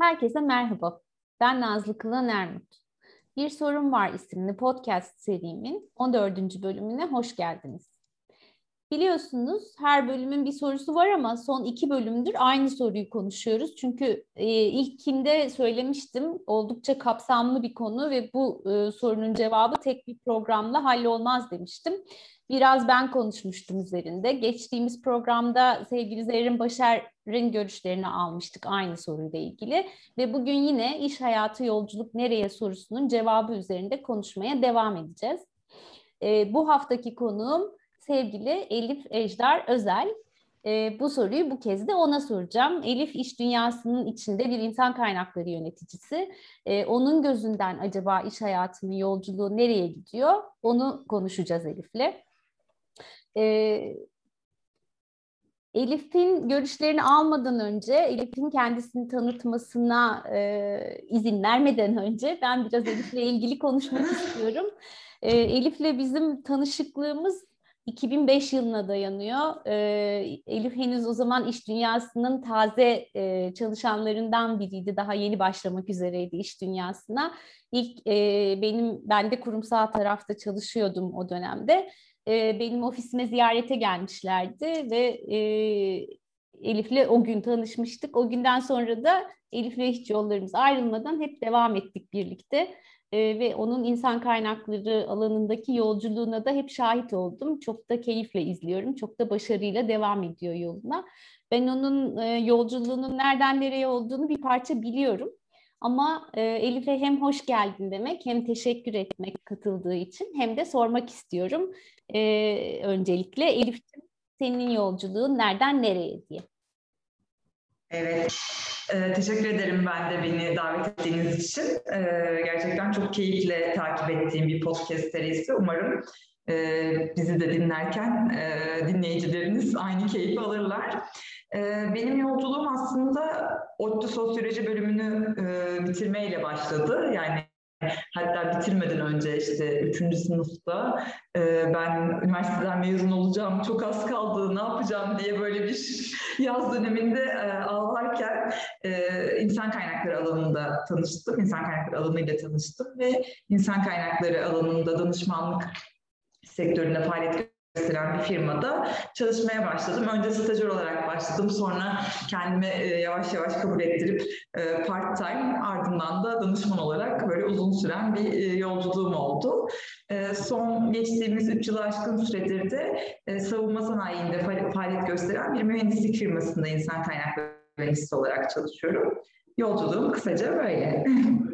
Herkese merhaba. Ben Nazlı Kılan Ermut. Bir Sorun Var isimli podcast serimin 14. bölümüne hoş geldiniz. Biliyorsunuz her bölümün bir sorusu var ama son iki bölümdür aynı soruyu konuşuyoruz. Çünkü e, ilkinde söylemiştim oldukça kapsamlı bir konu ve bu e, sorunun cevabı tek bir programla hallolmaz demiştim. Biraz ben konuşmuştum üzerinde. Geçtiğimiz programda sevgili Zerrin Başar'ın görüşlerini almıştık aynı soruyla ilgili. Ve bugün yine iş hayatı yolculuk nereye sorusunun cevabı üzerinde konuşmaya devam edeceğiz. E, bu haftaki konuğum sevgili Elif Ejder Özel. E, bu soruyu bu kez de ona soracağım. Elif iş dünyasının içinde bir insan kaynakları yöneticisi. E, onun gözünden acaba iş hayatının yolculuğu nereye gidiyor? Onu konuşacağız Elif'le. E, Elif'in görüşlerini almadan önce, Elif'in kendisini tanıtmasına e, izin vermeden önce ben biraz Elif'le ilgili konuşmak istiyorum. E, Elif'le bizim tanışıklığımız 2005 yılına dayanıyor. E, Elif henüz o zaman iş dünyasının taze e, çalışanlarından biriydi. Daha yeni başlamak üzereydi iş dünyasına. İlk e, benim ben de kurumsal tarafta çalışıyordum o dönemde. E, benim ofisime ziyarete gelmişlerdi ve e, Elif'le o gün tanışmıştık. O günden sonra da Elif'le hiç yollarımız ayrılmadan hep devam ettik birlikte e, ve onun insan kaynakları alanındaki yolculuğuna da hep şahit oldum. Çok da keyifle izliyorum, çok da başarıyla devam ediyor yoluna. Ben onun e, yolculuğunun nereden nereye olduğunu bir parça biliyorum. Ama e, Elif'e hem hoş geldin demek hem teşekkür etmek katıldığı için hem de sormak istiyorum. E, öncelikle Elif'ciğim senin yolculuğun nereden nereye diye. Evet, ee, teşekkür ederim ben de beni davet ettiğiniz için. Ee, gerçekten çok keyifle takip ettiğim bir podcast serisi. Umarım e, bizi de dinlerken e, dinleyicileriniz aynı keyfi alırlar. E, benim yolculuğum aslında ODTÜ Sosyoloji bölümünü e, bitirmeyle başladı. Yani Hatta bitirmeden önce işte üçüncü sınıfta e, ben üniversiteden mezun olacağım, çok az kaldı, ne yapacağım diye böyle bir yaz döneminde e, ağlarken e, insan kaynakları alanında tanıştım. İnsan kaynakları alanıyla tanıştım ve insan kaynakları alanında danışmanlık sektöründe faaliyet gösteren bir firmada çalışmaya başladım. Önce stajyer olarak başladım. Sonra kendimi e, yavaş yavaş kabul ettirip e, part time ardından da danışman olarak böyle uzun süren bir e, yolculuğum oldu. Son geçtiğimiz üç yılı aşkın süredir de savunma sanayinde faaliyet gösteren bir mühendislik firmasında insan kaynakları mühendisi olarak çalışıyorum. Yolculuğum kısaca böyle.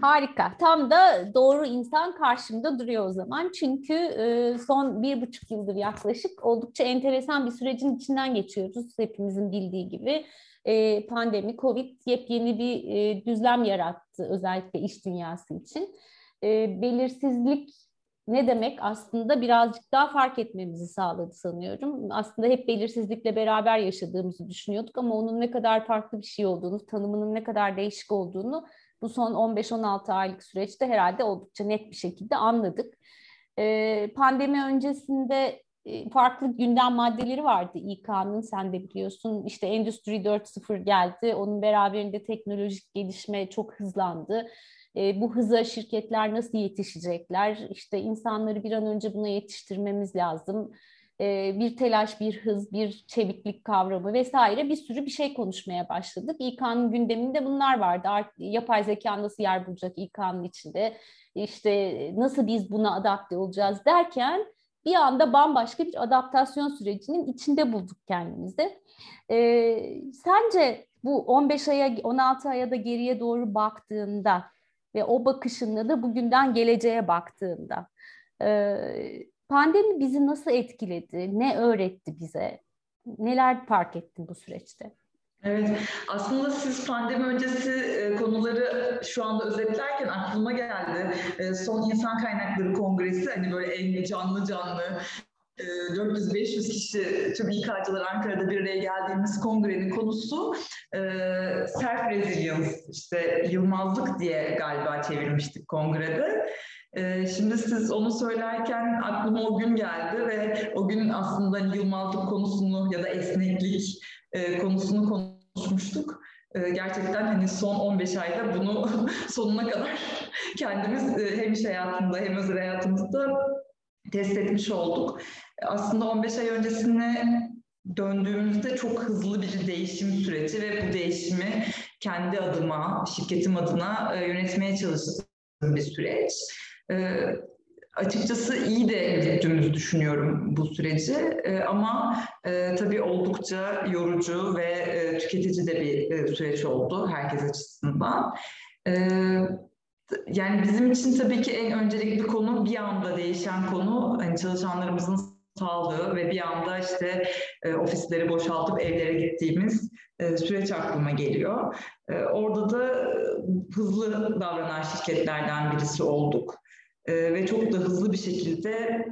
Harika. Tam da doğru insan karşımda duruyor o zaman. Çünkü e, son bir buçuk yıldır yaklaşık oldukça enteresan bir sürecin içinden geçiyoruz. Hepimizin bildiği gibi. E, pandemi, Covid yepyeni bir e, düzlem yarattı özellikle iş dünyası için. E, belirsizlik ne demek aslında birazcık daha fark etmemizi sağladı sanıyorum. Aslında hep belirsizlikle beraber yaşadığımızı düşünüyorduk ama onun ne kadar farklı bir şey olduğunu, tanımının ne kadar değişik olduğunu bu son 15-16 aylık süreçte herhalde oldukça net bir şekilde anladık. Ee, pandemi öncesinde e, farklı gündem maddeleri vardı İK'nın sen de biliyorsun. İşte Endüstri 4.0 geldi. Onun beraberinde teknolojik gelişme çok hızlandı. E, bu hıza şirketler nasıl yetişecekler? İşte insanları bir an önce buna yetiştirmemiz lazım e, bir telaş, bir hız, bir çeviklik kavramı vesaire bir sürü bir şey konuşmaya başladık. İK'nın gündeminde bunlar vardı. Art, yapay zeka nasıl yer bulacak İK'nın içinde? İşte nasıl biz buna adapte olacağız derken bir anda bambaşka bir adaptasyon sürecinin içinde bulduk kendimizi. Ee, sence bu 15 aya 16 aya da geriye doğru baktığında ve o bakışınla da bugünden geleceğe baktığında e, Pandemi bizi nasıl etkiledi? Ne öğretti bize? Neler fark ettin bu süreçte? Evet, aslında siz pandemi öncesi e, konuları şu anda özetlerken aklıma geldi. E, son insan kaynakları kongresi hani böyle en canlı canlı 400-500 e, kişi tüm İK'cılar Ankara'da bir araya geldiğimiz kongrenin konusu e, self resilience işte yılmazlık diye galiba çevirmiştik kongrede. Ee, şimdi siz onu söylerken aklıma o gün geldi ve o gün aslında yılmazlık konusunu ya da esneklik e, konusunu konuşmuştuk. e, gerçekten hani son 15 ayda bunu sonuna kadar kendimiz e, hem iş hayatında hem özel hayatımızda test etmiş olduk. Aslında 15 ay öncesine döndüğümüzde çok hızlı bir değişim süreci ve bu değişimi kendi adıma, şirketim adına e, yönetmeye çalıştığım bir süreç. E, açıkçası iyi de yürüttüğümüzü düşünüyorum bu süreci e, ama e, tabii oldukça yorucu ve e, tüketici de bir e, süreç oldu herkes açısından. E, yani bizim için tabii ki en öncelikli konu bir anda değişen konu hani çalışanlarımızın sağlığı ve bir anda işte e, ofisleri boşaltıp evlere gittiğimiz e, süreç aklıma geliyor. E, orada da hızlı davranan şirketlerden birisi olduk e, ve çok da hızlı bir şekilde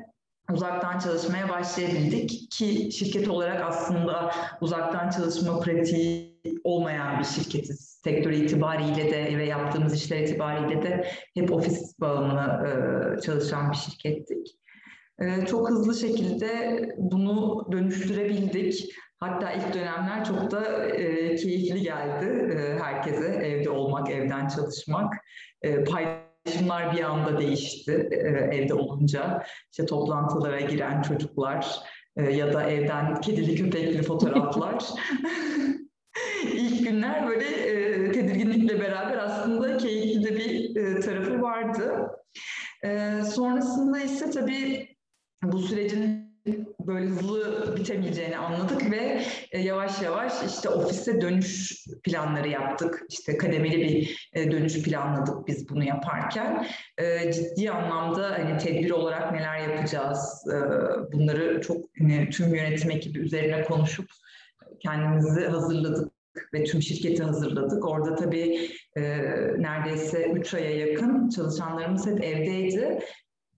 uzaktan çalışmaya başlayabildik ki şirket olarak aslında uzaktan çalışma pratiği olmayan bir şirketiz. Sektör itibariyle de ve yaptığımız işler itibariyle de hep ofis bağımlı e, çalışan bir şirkettik. E, çok hızlı şekilde bunu dönüştürebildik. Hatta ilk dönemler çok da e, keyifli geldi e, herkese evde olmak, evden çalışmak. E, paylaşımlar bir anda değişti e, evde olunca. İşte toplantılara giren çocuklar e, ya da evden kedili köpekli fotoğraflar. İlk günler böyle e, tedirginlikle beraber aslında keyifli de bir e, tarafı vardı. E, sonrasında ise tabii bu sürecin böyle hızlı bitemeyeceğini anladık ve e, yavaş yavaş işte ofise dönüş planları yaptık. İşte kademeli bir e, dönüş planladık biz bunu yaparken. E, ciddi anlamda hani tedbir olarak neler yapacağız bunları çok hani, tüm yönetim ekibi üzerine konuşup kendimizi hazırladık ve tüm şirketi hazırladık. Orada tabii e, neredeyse 3 aya yakın çalışanlarımız hep evdeydi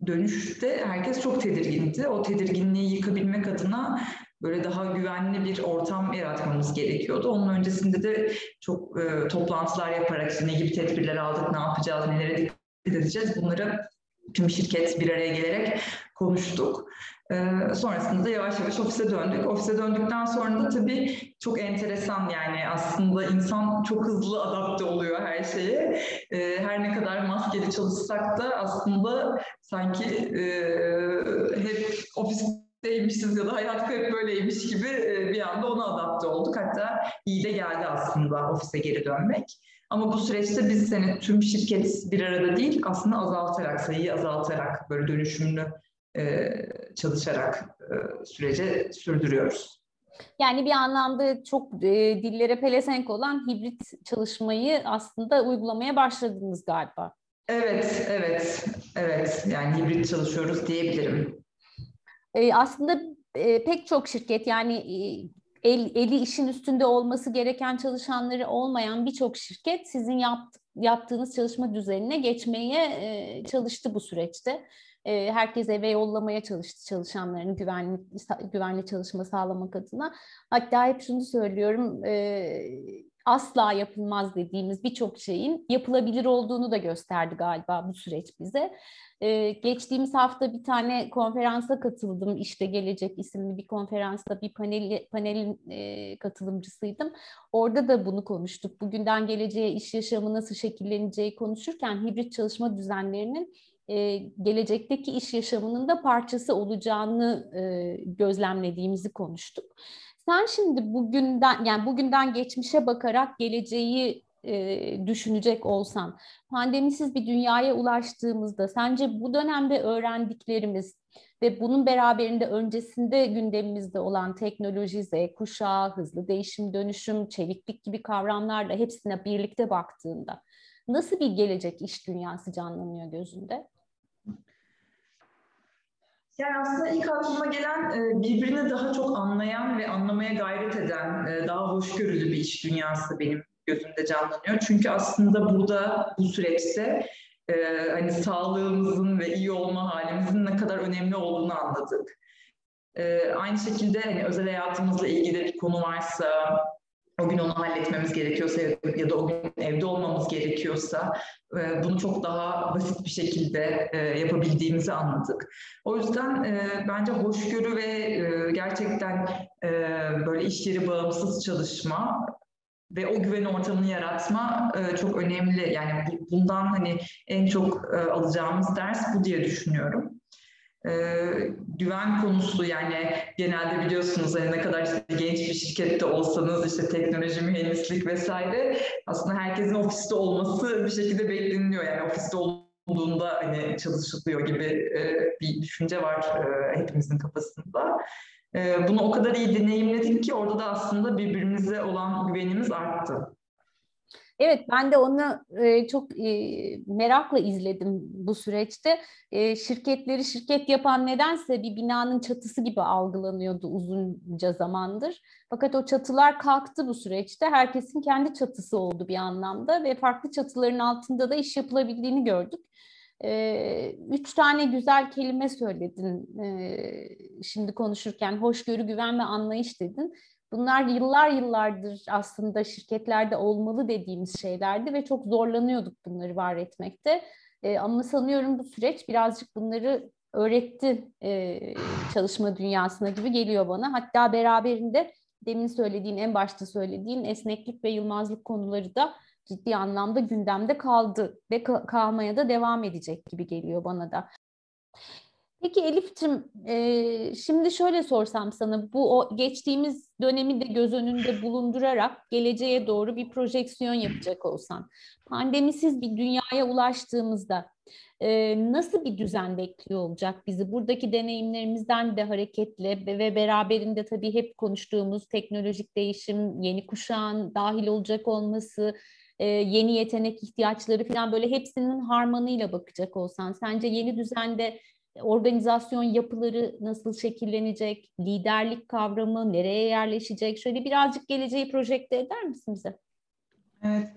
dönüşte herkes çok tedirgindi. O tedirginliği yıkabilmek adına böyle daha güvenli bir ortam yaratmamız gerekiyordu. Onun öncesinde de çok e, toplantılar yaparak işte ne gibi tedbirler aldık, ne yapacağız, nelere dikkat edeceğiz bunları tüm şirket bir araya gelerek konuştuk. Ee, sonrasında da yavaş yavaş ofise döndük. Ofise döndükten sonra da tabii çok enteresan yani aslında insan çok hızlı adapte oluyor her şeye. Ee, her ne kadar maskeli çalışsak da aslında sanki e, hep ofisteymişiz ya da hayat hep böyleymiş gibi e, bir anda ona adapte olduk. Hatta iyi de geldi aslında ofise geri dönmek. Ama bu süreçte biz seni tüm şirket bir arada değil aslında azaltarak, sayıyı azaltarak böyle dönüşümlü e, çalışarak e, sürece sürdürüyoruz. Yani bir anlamda çok e, dillere pelesenk olan hibrit çalışmayı aslında uygulamaya başladınız galiba. Evet, evet, evet. Yani hibrit çalışıyoruz diyebilirim. E, aslında e, pek çok şirket yani e, el, eli işin üstünde olması gereken çalışanları olmayan birçok şirket sizin yapt, yaptığınız çalışma düzenine geçmeye e, çalıştı bu süreçte. E, herkes eve yollamaya çalıştı çalışanların güvenli güvenli çalışma sağlamak adına. Hatta hep şunu söylüyorum. E, asla yapılmaz dediğimiz birçok şeyin yapılabilir olduğunu da gösterdi galiba bu süreç bize. Ee, geçtiğimiz hafta bir tane konferansa katıldım. İşte Gelecek isimli bir konferansta bir panel, panelin e, katılımcısıydım. Orada da bunu konuştuk. Bugünden geleceğe iş yaşamı nasıl şekilleneceği konuşurken hibrit çalışma düzenlerinin e, gelecekteki iş yaşamının da parçası olacağını e, gözlemlediğimizi konuştuk. Sen şimdi bugünden yani bugünden geçmişe bakarak geleceği e, düşünecek olsan, pandemisiz bir dünyaya ulaştığımızda sence bu dönemde öğrendiklerimiz ve bunun beraberinde öncesinde gündemimizde olan teknoloji, Z kuşağı, hızlı değişim, dönüşüm, çeviklik gibi kavramlarla hepsine birlikte baktığında nasıl bir gelecek iş dünyası canlanıyor gözünde? Yani aslında ilk aklıma gelen e, birbirini daha çok anlayan ve anlamaya gayret eden, e, daha hoşgörülü bir iş dünyası benim gözümde canlanıyor. Çünkü aslında burada bu süreçte e, hani sağlığımızın ve iyi olma halimizin ne kadar önemli olduğunu anladık. Aynı şekilde hani özel hayatımızla ilgili bir konu varsa, o gün onu halletmemiz gerekiyorsa ya da o gün evde olmamız gerekiyorsa e, bunu çok daha basit bir şekilde e, yapabildiğimizi anladık. O yüzden e, bence hoşgörü ve gerçekten böyle iş yeri bağımsız çalışma ve o güven ortamını yaratma çok önemli. Yani bu, bundan hani en çok alacağımız ders bu diye düşünüyorum. E, güven konusu yani genelde biliyorsunuz hani ne kadar işte genç bir şirkette olsanız işte teknoloji, mühendislik vesaire aslında herkesin ofiste olması bir şekilde bekleniyor. Yani ofiste olduğunda hani çalışılıyor gibi e, bir düşünce var e, hepimizin kafasında. E, bunu o kadar iyi deneyimledik ki orada da aslında birbirimize olan güvenimiz arttı. Evet ben de onu e, çok e, merakla izledim bu süreçte. E, şirketleri şirket yapan nedense bir binanın çatısı gibi algılanıyordu uzunca zamandır. Fakat o çatılar kalktı bu süreçte. Herkesin kendi çatısı oldu bir anlamda ve farklı çatıların altında da iş yapılabildiğini gördük. E, üç tane güzel kelime söyledin e, şimdi konuşurken. Hoşgörü, güven ve anlayış dedin. Bunlar yıllar yıllardır aslında şirketlerde olmalı dediğimiz şeylerdi ve çok zorlanıyorduk bunları var etmekte. E, ama sanıyorum bu süreç birazcık bunları öğretti e, çalışma dünyasına gibi geliyor bana. Hatta beraberinde demin söylediğin, en başta söylediğin esneklik ve yılmazlık konuları da ciddi anlamda gündemde kaldı ve kalmaya da devam edecek gibi geliyor bana da. Peki Elif'ciğim, e, şimdi şöyle sorsam sana, bu o geçtiğimiz dönemi de göz önünde bulundurarak geleceğe doğru bir projeksiyon yapacak olsan, pandemisiz bir dünyaya ulaştığımızda e, nasıl bir düzen bekliyor olacak bizi? Buradaki deneyimlerimizden de hareketle ve beraberinde tabii hep konuştuğumuz teknolojik değişim, yeni kuşağın dahil olacak olması, e, yeni yetenek ihtiyaçları falan böyle hepsinin harmanıyla bakacak olsan, sence yeni düzende organizasyon yapıları nasıl şekillenecek, liderlik kavramı nereye yerleşecek? Şöyle birazcık geleceği projekte eder misin bize? Evet.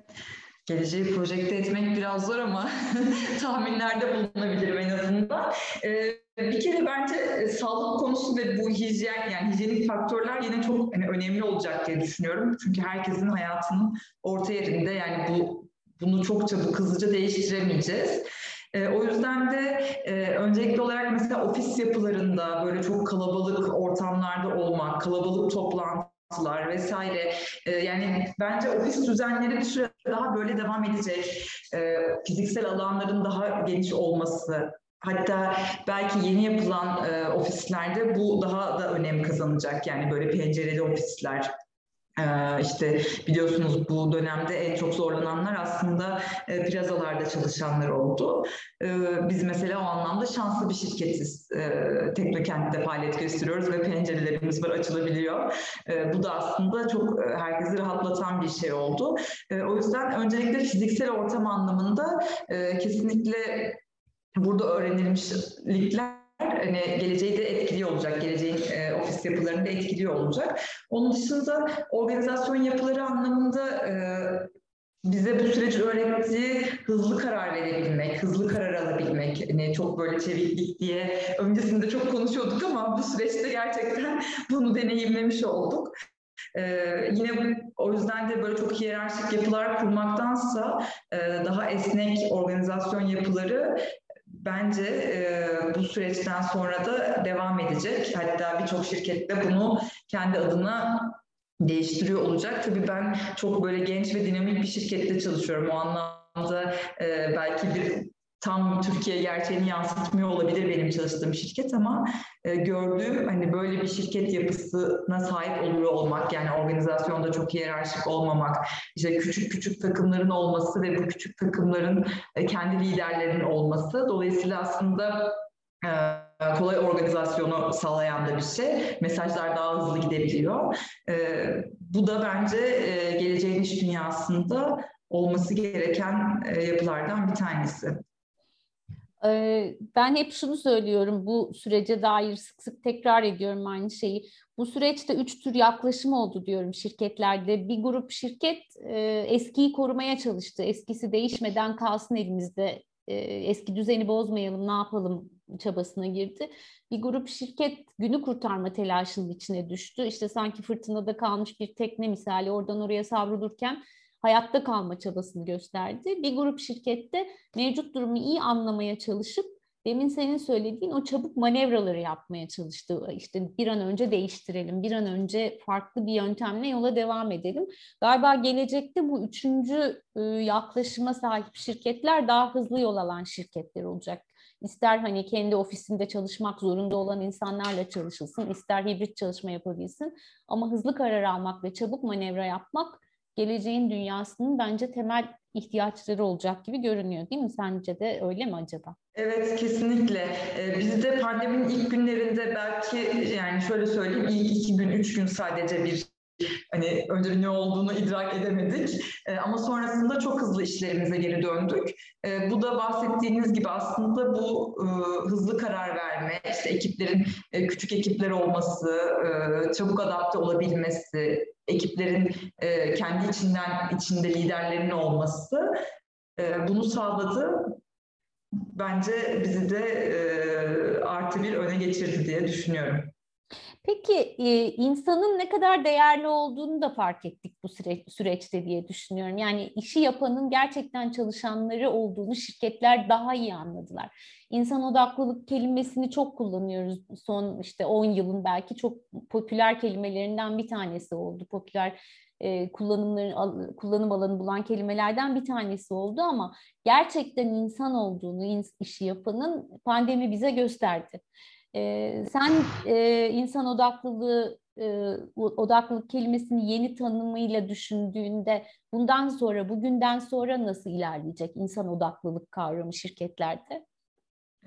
Geleceği projekte etmek biraz zor ama tahminlerde bulunabilirim en azından. Ee, bir kere bence e, sağlık konusu ve bu hijyen yani hijyenik faktörler yine çok hani, önemli olacak diye düşünüyorum. Çünkü herkesin hayatının orta yerinde yani bu bunu çok çabuk hızlıca değiştiremeyeceğiz. E, o yüzden de e, öncelikli olarak mesela ofis yapılarında böyle çok kalabalık ortamlarda olmak, kalabalık toplantılar vesaire. E, yani bence ofis düzenleri bir süre daha böyle devam edecek. E, fiziksel alanların daha geniş olması, Hatta belki yeni yapılan e, ofislerde bu daha da önem kazanacak. Yani böyle pencereli ofisler, işte biliyorsunuz bu dönemde en çok zorlananlar aslında e, plazalarda çalışanlar oldu. Ee, biz mesela o anlamda şanslı bir şirketiz. Ee, Teknokent'te faaliyet gösteriyoruz ve pencerelerimiz var açılabiliyor. Bu da aslında çok e, herkesi rahatlatan bir şey oldu. O yüzden öncelikle fiziksel ortam anlamında e, kesinlikle burada öğrenilmişlikler hani geleceği de etkiliyor olacak, geleceğin e, ofis yapılarını da etkiliyor olacak. Onun dışında organizasyon yapıları anlamında e, bize bu süreci öğrettiği hızlı karar verebilmek, hızlı karar alabilmek, hani çok böyle çeviklik diye öncesinde çok konuşuyorduk ama bu süreçte gerçekten bunu deneyimlemiş olduk. Ee, yine o yüzden de böyle çok hiyerarşik yapılar kurmaktansa e, daha esnek organizasyon yapıları bence e, bu süreçten sonra da devam edecek. Hatta birçok şirkette bunu kendi adına değiştiriyor olacak. Tabii ben çok böyle genç ve dinamik bir şirkette çalışıyorum. O anlamda e, belki bir tam Türkiye gerçeğini yansıtmıyor olabilir benim çalıştığım şirket ama e, gördüğüm hani böyle bir şirket yapısına sahip oluyor olmak yani organizasyonda çok hiyerarşik olmamak işte küçük küçük takımların olması ve bu küçük takımların e, kendi liderlerinin olması dolayısıyla aslında e, kolay organizasyonu sağlayan da bir şey. Mesajlar daha hızlı gidebiliyor. E, bu da bence e, geleceğin iş dünyasında olması gereken e, yapılardan bir tanesi. Ben hep şunu söylüyorum bu sürece dair sık sık tekrar ediyorum aynı şeyi. Bu süreçte üç tür yaklaşım oldu diyorum şirketlerde. Bir grup şirket eskiyi korumaya çalıştı. Eskisi değişmeden kalsın elimizde. Eski düzeni bozmayalım ne yapalım çabasına girdi. Bir grup şirket günü kurtarma telaşının içine düştü. İşte sanki fırtınada kalmış bir tekne misali oradan oraya savrulurken hayatta kalma çabasını gösterdi. Bir grup şirkette mevcut durumu iyi anlamaya çalışıp demin senin söylediğin o çabuk manevraları yapmaya çalıştı. İşte bir an önce değiştirelim, bir an önce farklı bir yöntemle yola devam edelim. Galiba gelecekte bu üçüncü yaklaşıma sahip şirketler daha hızlı yol alan şirketler olacak. İster hani kendi ofisinde çalışmak zorunda olan insanlarla çalışılsın, ister hibrit çalışma yapabilsin. Ama hızlı karar almak ve çabuk manevra yapmak geleceğin dünyasının bence temel ihtiyaçları olacak gibi görünüyor değil mi? Sence de öyle mi acaba? Evet kesinlikle. Ee, biz de pandeminin ilk günlerinde belki yani şöyle söyleyeyim ilk iki gün, üç gün sadece bir hani önce ne olduğunu idrak edemedik e, ama sonrasında çok hızlı işlerimize geri döndük. E, bu da bahsettiğiniz gibi aslında bu e, hızlı karar verme, işte ekiplerin e, küçük ekipler olması, e, çabuk adapte olabilmesi, ekiplerin e, kendi içinden içinde liderlerinin olması e, bunu sağladı. Bence bizi de e, artı bir öne geçirdi diye düşünüyorum. Peki insanın ne kadar değerli olduğunu da fark ettik bu süre, süreçte diye düşünüyorum. Yani işi yapanın gerçekten çalışanları olduğunu şirketler daha iyi anladılar. İnsan odaklılık kelimesini çok kullanıyoruz. Son işte 10 yılın belki çok popüler kelimelerinden bir tanesi oldu. Popüler kullanımların kullanım alanı bulan kelimelerden bir tanesi oldu ama gerçekten insan olduğunu işi yapanın pandemi bize gösterdi. E, sen e, insan odaklılığı e, odaklılık kelimesini yeni tanımıyla düşündüğünde bundan sonra, bugünden sonra nasıl ilerleyecek insan odaklılık kavramı şirketlerde?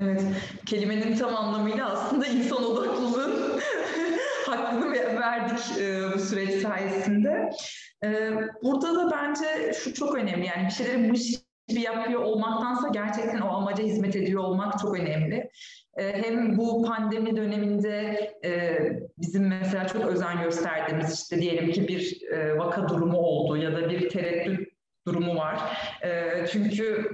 Evet, kelimenin tam anlamıyla aslında insan odaklılığın hakkını verdik e, bu süreç sayesinde. E, burada da bence şu çok önemli yani bir şeyleri bu gibi yapıyor olmaktansa gerçekten o amaca hizmet ediyor olmak çok önemli. Ee, hem bu pandemi döneminde e, bizim mesela çok özen gösterdiğimiz işte diyelim ki bir e, vaka durumu oldu ya da bir tereddüt durumu var. E, çünkü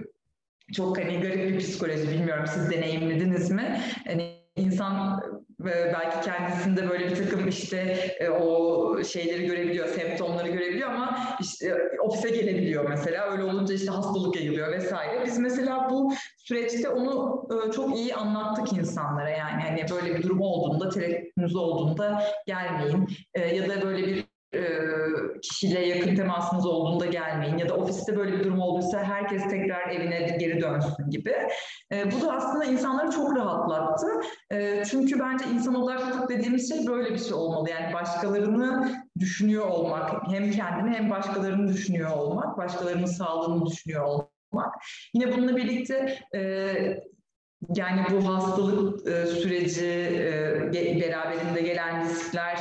çok hani garip bir psikoloji bilmiyorum siz deneyimlediniz mi? Hani insan belki kendisinde böyle bir takım işte e, o şeyleri görebiliyor, semptomları görebiliyor ama işte ofise gelebiliyor mesela. Öyle olunca işte hastalık yayılıyor vesaire. Biz mesela bu süreçte onu e, çok iyi anlattık insanlara yani hani böyle bir durum olduğunda, tereddütünüz olduğunda gelmeyin e, ya da böyle bir kişiyle yakın temasınız olduğunda gelmeyin ya da ofiste böyle bir durum olduysa herkes tekrar evine geri dönsün gibi. Bu da aslında insanları çok rahatlattı. Çünkü bence insan odaklılık dediğimiz şey böyle bir şey olmalı. Yani başkalarını düşünüyor olmak, hem kendini hem başkalarını düşünüyor olmak, başkalarının sağlığını düşünüyor olmak. Yine bununla birlikte yani bu hastalık süreci, beraberinde gelen riskler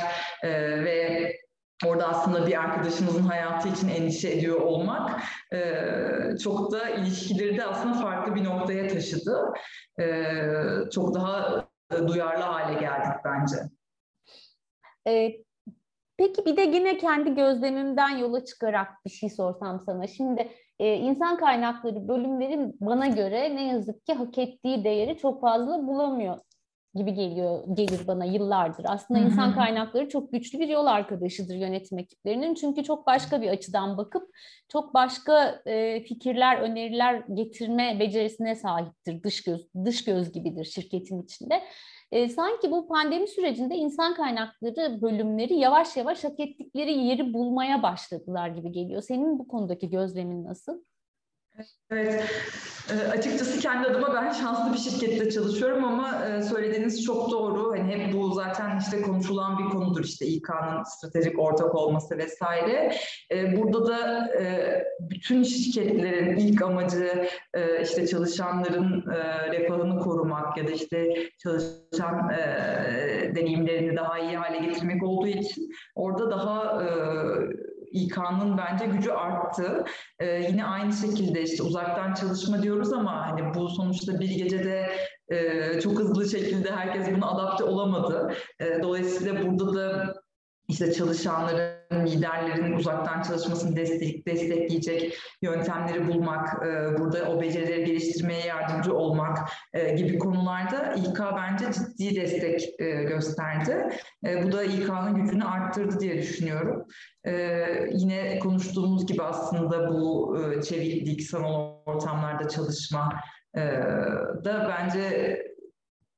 ve orada aslında bir arkadaşımızın hayatı için endişe ediyor olmak e, çok da ilişkileri de aslında farklı bir noktaya taşıdı. E, çok daha duyarlı hale geldik bence. E, peki bir de yine kendi gözlemimden yola çıkarak bir şey sorsam sana. Şimdi e, insan kaynakları bölümlerin bana göre ne yazık ki hak ettiği değeri çok fazla bulamıyor gibi geliyor gelir bana yıllardır. Aslında Hı-hı. insan kaynakları çok güçlü bir yol arkadaşıdır yönetim ekiplerinin. Çünkü çok başka bir açıdan bakıp çok başka e, fikirler, öneriler getirme becerisine sahiptir. Dış göz dış göz gibidir şirketin içinde. E, sanki bu pandemi sürecinde insan kaynakları bölümleri yavaş yavaş hak ettikleri yeri bulmaya başladılar gibi geliyor. Senin bu konudaki gözlemin nasıl? Evet, e, açıkçası kendi adıma ben şanslı bir şirkette çalışıyorum ama e, söylediğiniz çok doğru. Hani hep bu zaten işte konuşulan bir konudur işte İK'nın stratejik ortak olması vesaire. E, burada da e, bütün şirketlerin ilk amacı e, işte çalışanların e, refahını korumak ya da işte çalışan e, deneyimlerini daha iyi hale getirmek olduğu için orada daha e, İK'nın bence gücü arttı. Ee, yine aynı şekilde işte uzaktan çalışma diyoruz ama hani bu sonuçta bir gecede e, çok hızlı şekilde herkes buna adapte olamadı. E, dolayısıyla burada da işte çalışanların, liderlerin uzaktan çalışmasını destek, destekleyecek yöntemleri bulmak, e, burada o becerileri geliştirmeye yardımcı olmak e, gibi konularda İK bence ciddi destek e, gösterdi. Bu da İK'nın gücünü arttırdı diye düşünüyorum. Yine konuştuğumuz gibi aslında bu çeviklik, sanal ortamlarda çalışma, da bence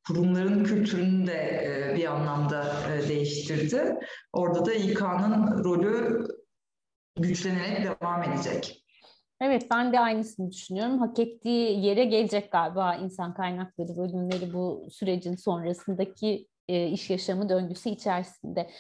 kurumların kültürünü de bir anlamda değiştirdi. Orada da İK'nın rolü güçlenerek devam edecek. Evet ben de aynısını düşünüyorum. Hak ettiği yere gelecek galiba insan kaynakları bölümleri bu sürecin sonrasındaki e, iş yaşamı döngüsü içerisinde.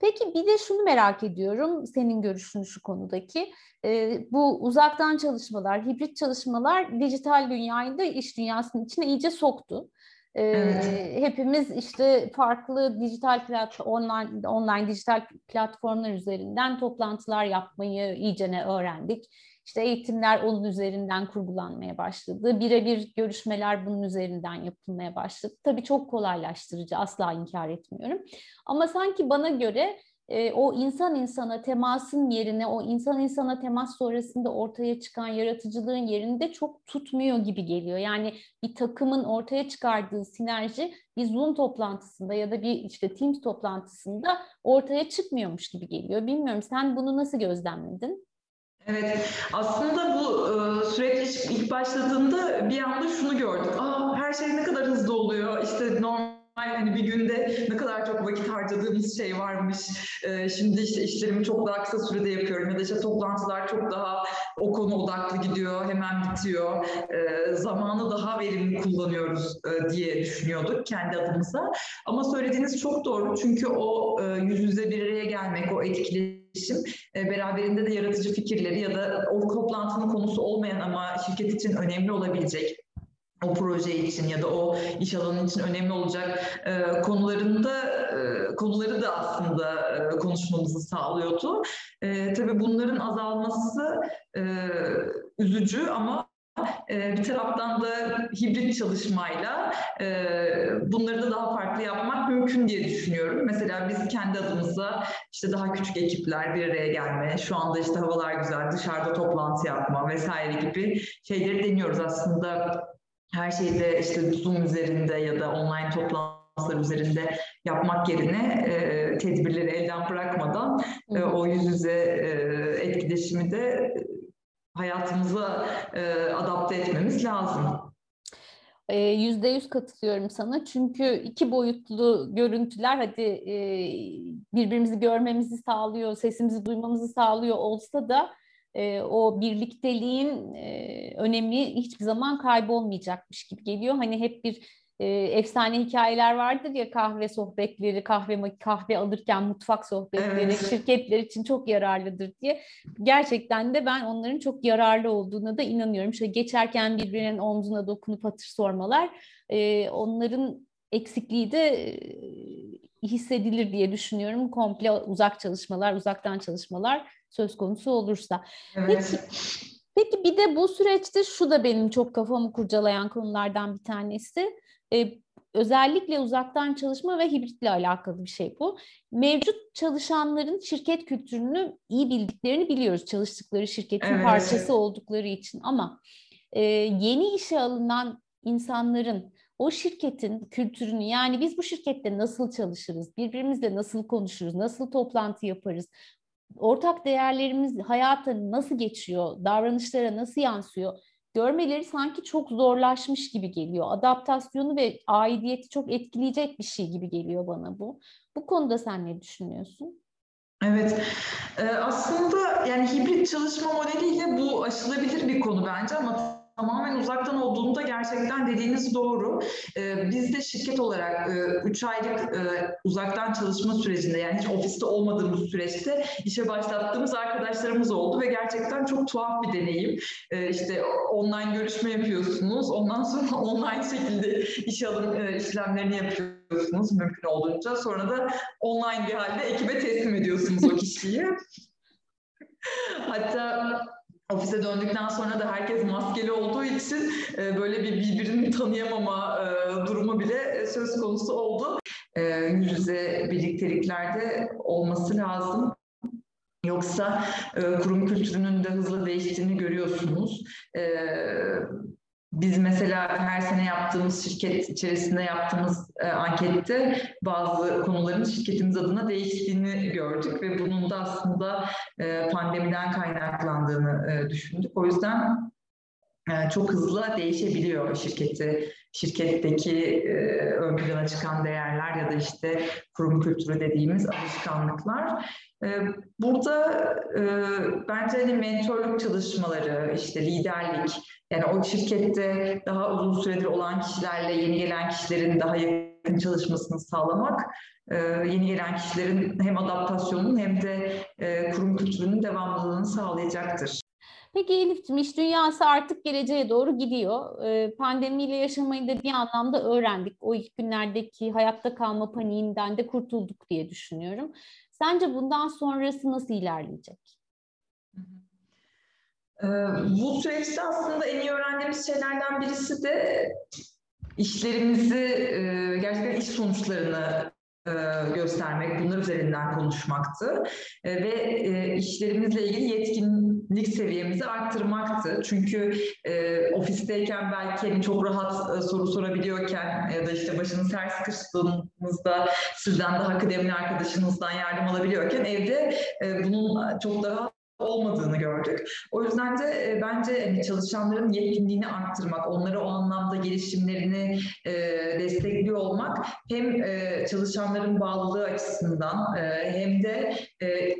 Peki bir de şunu merak ediyorum senin görüşün şu konudaki. E, bu uzaktan çalışmalar, hibrit çalışmalar dijital dünyayı da iş dünyasının içine iyice soktu. E, evet. Hepimiz işte farklı dijital plat online online dijital platformlar üzerinden toplantılar yapmayı iyicene öğrendik. İşte eğitimler onun üzerinden kurgulanmaya başladı. Birebir görüşmeler bunun üzerinden yapılmaya başladı. Tabii çok kolaylaştırıcı, asla inkar etmiyorum. Ama sanki bana göre e, o insan insana temasın yerine, o insan insana temas sonrasında ortaya çıkan yaratıcılığın yerinde çok tutmuyor gibi geliyor. Yani bir takımın ortaya çıkardığı sinerji bir Zoom toplantısında ya da bir işte Teams toplantısında ortaya çıkmıyormuş gibi geliyor. Bilmiyorum sen bunu nasıl gözlemledin? Evet, aslında bu e, süreç ilk başladığında bir anda şunu gördük. Aa, her şey ne kadar hızlı oluyor. İşte normal hani bir günde ne kadar çok vakit harcadığımız şey varmış. Ee, şimdi işte işlerimi çok daha kısa sürede yapıyorum ya da işte toplantılar çok daha o konu odaklı gidiyor, hemen bitiyor. Ee, zamanı daha verimli kullanıyoruz e, diye düşünüyorduk kendi adımıza. Ama söylediğiniz çok doğru çünkü o e, yüz yüze bir araya gelmek, o etkileşim e, beraberinde de yaratıcı fikirleri ya da o toplantının konusu olmayan ama şirket için önemli olabilecek o proje için ya da o iş alanı için önemli olacak e, konularında e, konuları da aslında e, konuşmamızı sağlıyordu. E, tabii bunların azalması e, üzücü ama e, bir taraftan da hibrit çalışmayla e, bunları da daha farklı yapmak mümkün diye düşünüyorum. Mesela biz kendi adımıza işte daha küçük ekipler bir araya gelme, şu anda işte havalar güzel dışarıda toplantı yapma vesaire gibi şeyleri deniyoruz aslında her şeyi de işte Zoom üzerinde ya da online toplantılar üzerinde yapmak yerine e, tedbirleri elden bırakmadan e, o yüz yüze e, etkileşimi de hayatımıza e, adapte etmemiz lazım. Yüzde yüz katılıyorum sana çünkü iki boyutlu görüntüler hadi e, birbirimizi görmemizi sağlıyor, sesimizi duymamızı sağlıyor olsa da e, o birlikteliğin e, önemi hiçbir zaman kaybolmayacakmış gibi geliyor. Hani hep bir e, efsane hikayeler vardır ya kahve sohbetleri, kahve kahve alırken mutfak sohbetleri evet. şirketler için çok yararlıdır diye. Gerçekten de ben onların çok yararlı olduğuna da inanıyorum. Şöyle geçerken birbirinin omzuna dokunup hatır sormalar, e, onların eksikliği de e, hissedilir diye düşünüyorum. Komple uzak çalışmalar, uzaktan çalışmalar söz konusu olursa. Evet. Peki, peki bir de bu süreçte şu da benim çok kafamı kurcalayan konulardan bir tanesi. Ee, özellikle uzaktan çalışma ve hibritle alakalı bir şey bu. Mevcut çalışanların şirket kültürünü iyi bildiklerini biliyoruz. Çalıştıkları şirketin evet. parçası oldukları için ama e, yeni işe alınan insanların o şirketin kültürünü yani biz bu şirkette nasıl çalışırız, birbirimizle nasıl konuşuruz, nasıl toplantı yaparız, ortak değerlerimiz hayata nasıl geçiyor, davranışlara nasıl yansıyor görmeleri sanki çok zorlaşmış gibi geliyor. Adaptasyonu ve aidiyeti çok etkileyecek bir şey gibi geliyor bana bu. Bu konuda sen ne düşünüyorsun? Evet, aslında yani hibrit çalışma modeliyle bu aşılabilir bir konu bence ama tamamen uzaktan olduğunda gerçekten dediğiniz doğru. Ee, biz de şirket olarak 3 e, aylık e, uzaktan çalışma sürecinde yani hiç ofiste olmadığımız süreçte işe başlattığımız arkadaşlarımız oldu ve gerçekten çok tuhaf bir deneyim. Ee, işte online görüşme yapıyorsunuz, ondan sonra online şekilde iş alım e, işlemlerini yapıyorsunuz mümkün olduğunca. Sonra da online bir halde ekibe teslim ediyorsunuz o kişiyi. Hatta ofise döndükten sonra da herkes maskeli olduğu için e, böyle bir birbirini tanıyamama e, durumu bile e, söz konusu oldu. Yüz yüze birlikteliklerde olması lazım. Yoksa kurum kültürünün de hızlı değiştiğini görüyorsunuz. E, biz mesela her sene yaptığımız şirket içerisinde yaptığımız e, ankette bazı konuların şirketimiz adına değiştiğini gördük ve bunun da aslında e, pandemiden kaynaklandığını e, düşündük. O yüzden çok hızlı değişebiliyor şirketi, şirketteki ön plana çıkan değerler ya da işte kurum kültürü dediğimiz alışkanlıklar. Burada bence hani mentorluk çalışmaları, işte liderlik, yani o şirkette daha uzun süredir olan kişilerle yeni gelen kişilerin daha yakın çalışmasını sağlamak, yeni gelen kişilerin hem adaptasyonun hem de kurum kültürünün devamlılığını sağlayacaktır. Peki Elif'ciğim iş dünyası artık geleceğe doğru gidiyor. Ee, pandemiyle yaşamayı da bir anlamda öğrendik. O ilk günlerdeki hayatta kalma paniğinden de kurtulduk diye düşünüyorum. Sence bundan sonrası nasıl ilerleyecek? Ee, bu süreçte aslında en iyi öğrendiğimiz şeylerden birisi de işlerimizi, e, gerçekten iş sonuçlarını e, göstermek, bunlar üzerinden konuşmaktı e, ve işlerimizle ilgili yetkinlik seviyemizi arttırmaktı. Çünkü ofisteyken belki hani çok rahat soru sorabiliyorken ya da işte başınız her sıkıştığınızda sizden daha kıdemli arkadaşınızdan yardım alabiliyorken evde bunun çok daha olmadığını gördük. O yüzden de e, bence hani, çalışanların yetkinliğini arttırmak, onları o anlamda gelişimlerini e, destekliyor olmak hem e, çalışanların bağlılığı açısından e, hem de e,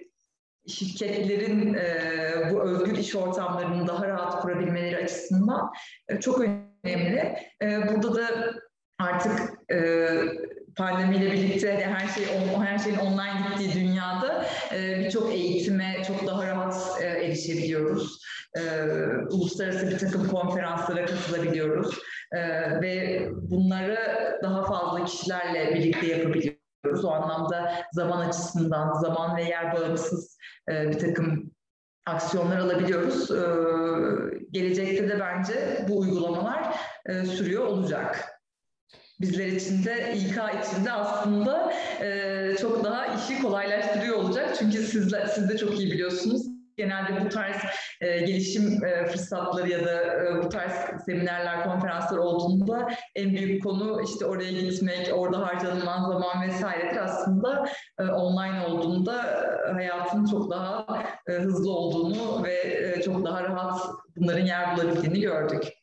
şirketlerin e, bu özgür iş ortamlarını daha rahat kurabilmeleri açısından e, çok önemli. E, burada da artık e, pandemiyle birlikte de her şey her şeyin online gittiği dünyada e, birçok eğitime çok daha rahat e, erişebiliyoruz. E, uluslararası bir takım konferanslara katılabiliyoruz e, ve bunları daha fazla kişilerle birlikte yapabiliyoruz. O anlamda zaman açısından, zaman ve yer bağımsız e, bir takım aksiyonlar alabiliyoruz. E, gelecekte de bence bu uygulamalar e, sürüyor olacak bizler için de İK için de aslında e, çok daha işi kolaylaştırıyor olacak. Çünkü sizler, siz de çok iyi biliyorsunuz. Genelde bu tarz e, gelişim e, fırsatları ya da e, bu tarz seminerler, konferanslar olduğunda en büyük konu işte oraya gitmek, orada harcanılan zaman vesairedir. Aslında e, online olduğunda e, hayatın çok daha e, hızlı olduğunu ve e, çok daha rahat bunların yer bulabildiğini gördük.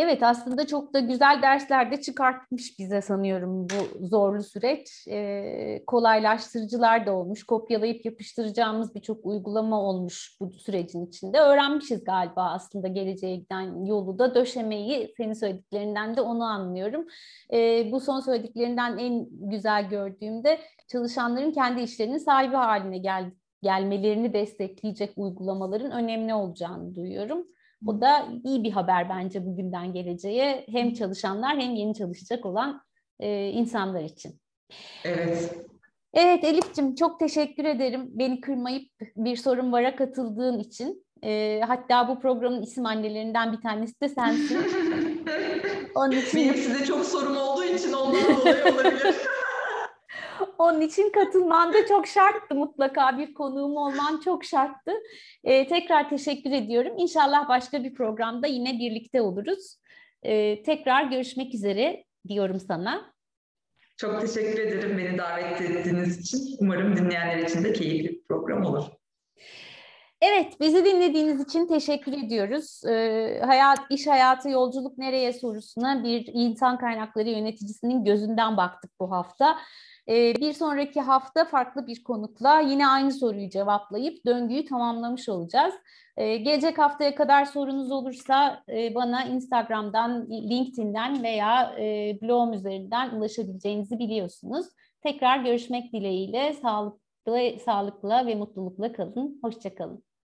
Evet aslında çok da güzel dersler de çıkartmış bize sanıyorum bu zorlu süreç. Ee, kolaylaştırıcılar da olmuş. Kopyalayıp yapıştıracağımız birçok uygulama olmuş bu sürecin içinde. Öğrenmişiz galiba aslında geleceğe giden yolu da döşemeyi. Senin söylediklerinden de onu anlıyorum. Ee, bu son söylediklerinden en güzel gördüğümde çalışanların kendi işlerinin sahibi haline gel gelmelerini destekleyecek uygulamaların önemli olacağını duyuyorum. O da iyi bir haber bence bugünden geleceğe hem çalışanlar hem yeni çalışacak olan e, insanlar için. Evet. Evet Elif'ciğim çok teşekkür ederim beni kırmayıp bir sorun vara katıldığın için. E, hatta bu programın isim annelerinden bir tanesi de sensin. Onun için... Benim size çok sorum olduğu için ondan dolayı olabilir. Onun için katılman da çok şarttı mutlaka bir konuğum olman çok şarttı. Ee, tekrar teşekkür ediyorum. İnşallah başka bir programda yine birlikte oluruz. Ee, tekrar görüşmek üzere diyorum sana. Çok teşekkür ederim beni davet ettiğiniz için. Umarım dinleyenler için de keyifli bir program olur. Evet, bizi dinlediğiniz için teşekkür ediyoruz. Ee, hayat, iş hayatı, yolculuk nereye sorusuna bir insan kaynakları yöneticisinin gözünden baktık bu hafta. Ee, bir sonraki hafta farklı bir konukla yine aynı soruyu cevaplayıp döngüyü tamamlamış olacağız. Ee, gelecek haftaya kadar sorunuz olursa e, bana Instagram'dan, LinkedIn'den veya e, blogum üzerinden ulaşabileceğinizi biliyorsunuz. Tekrar görüşmek dileğiyle sağlıklı, sağlıklı ve mutlulukla kalın. Hoşçakalın.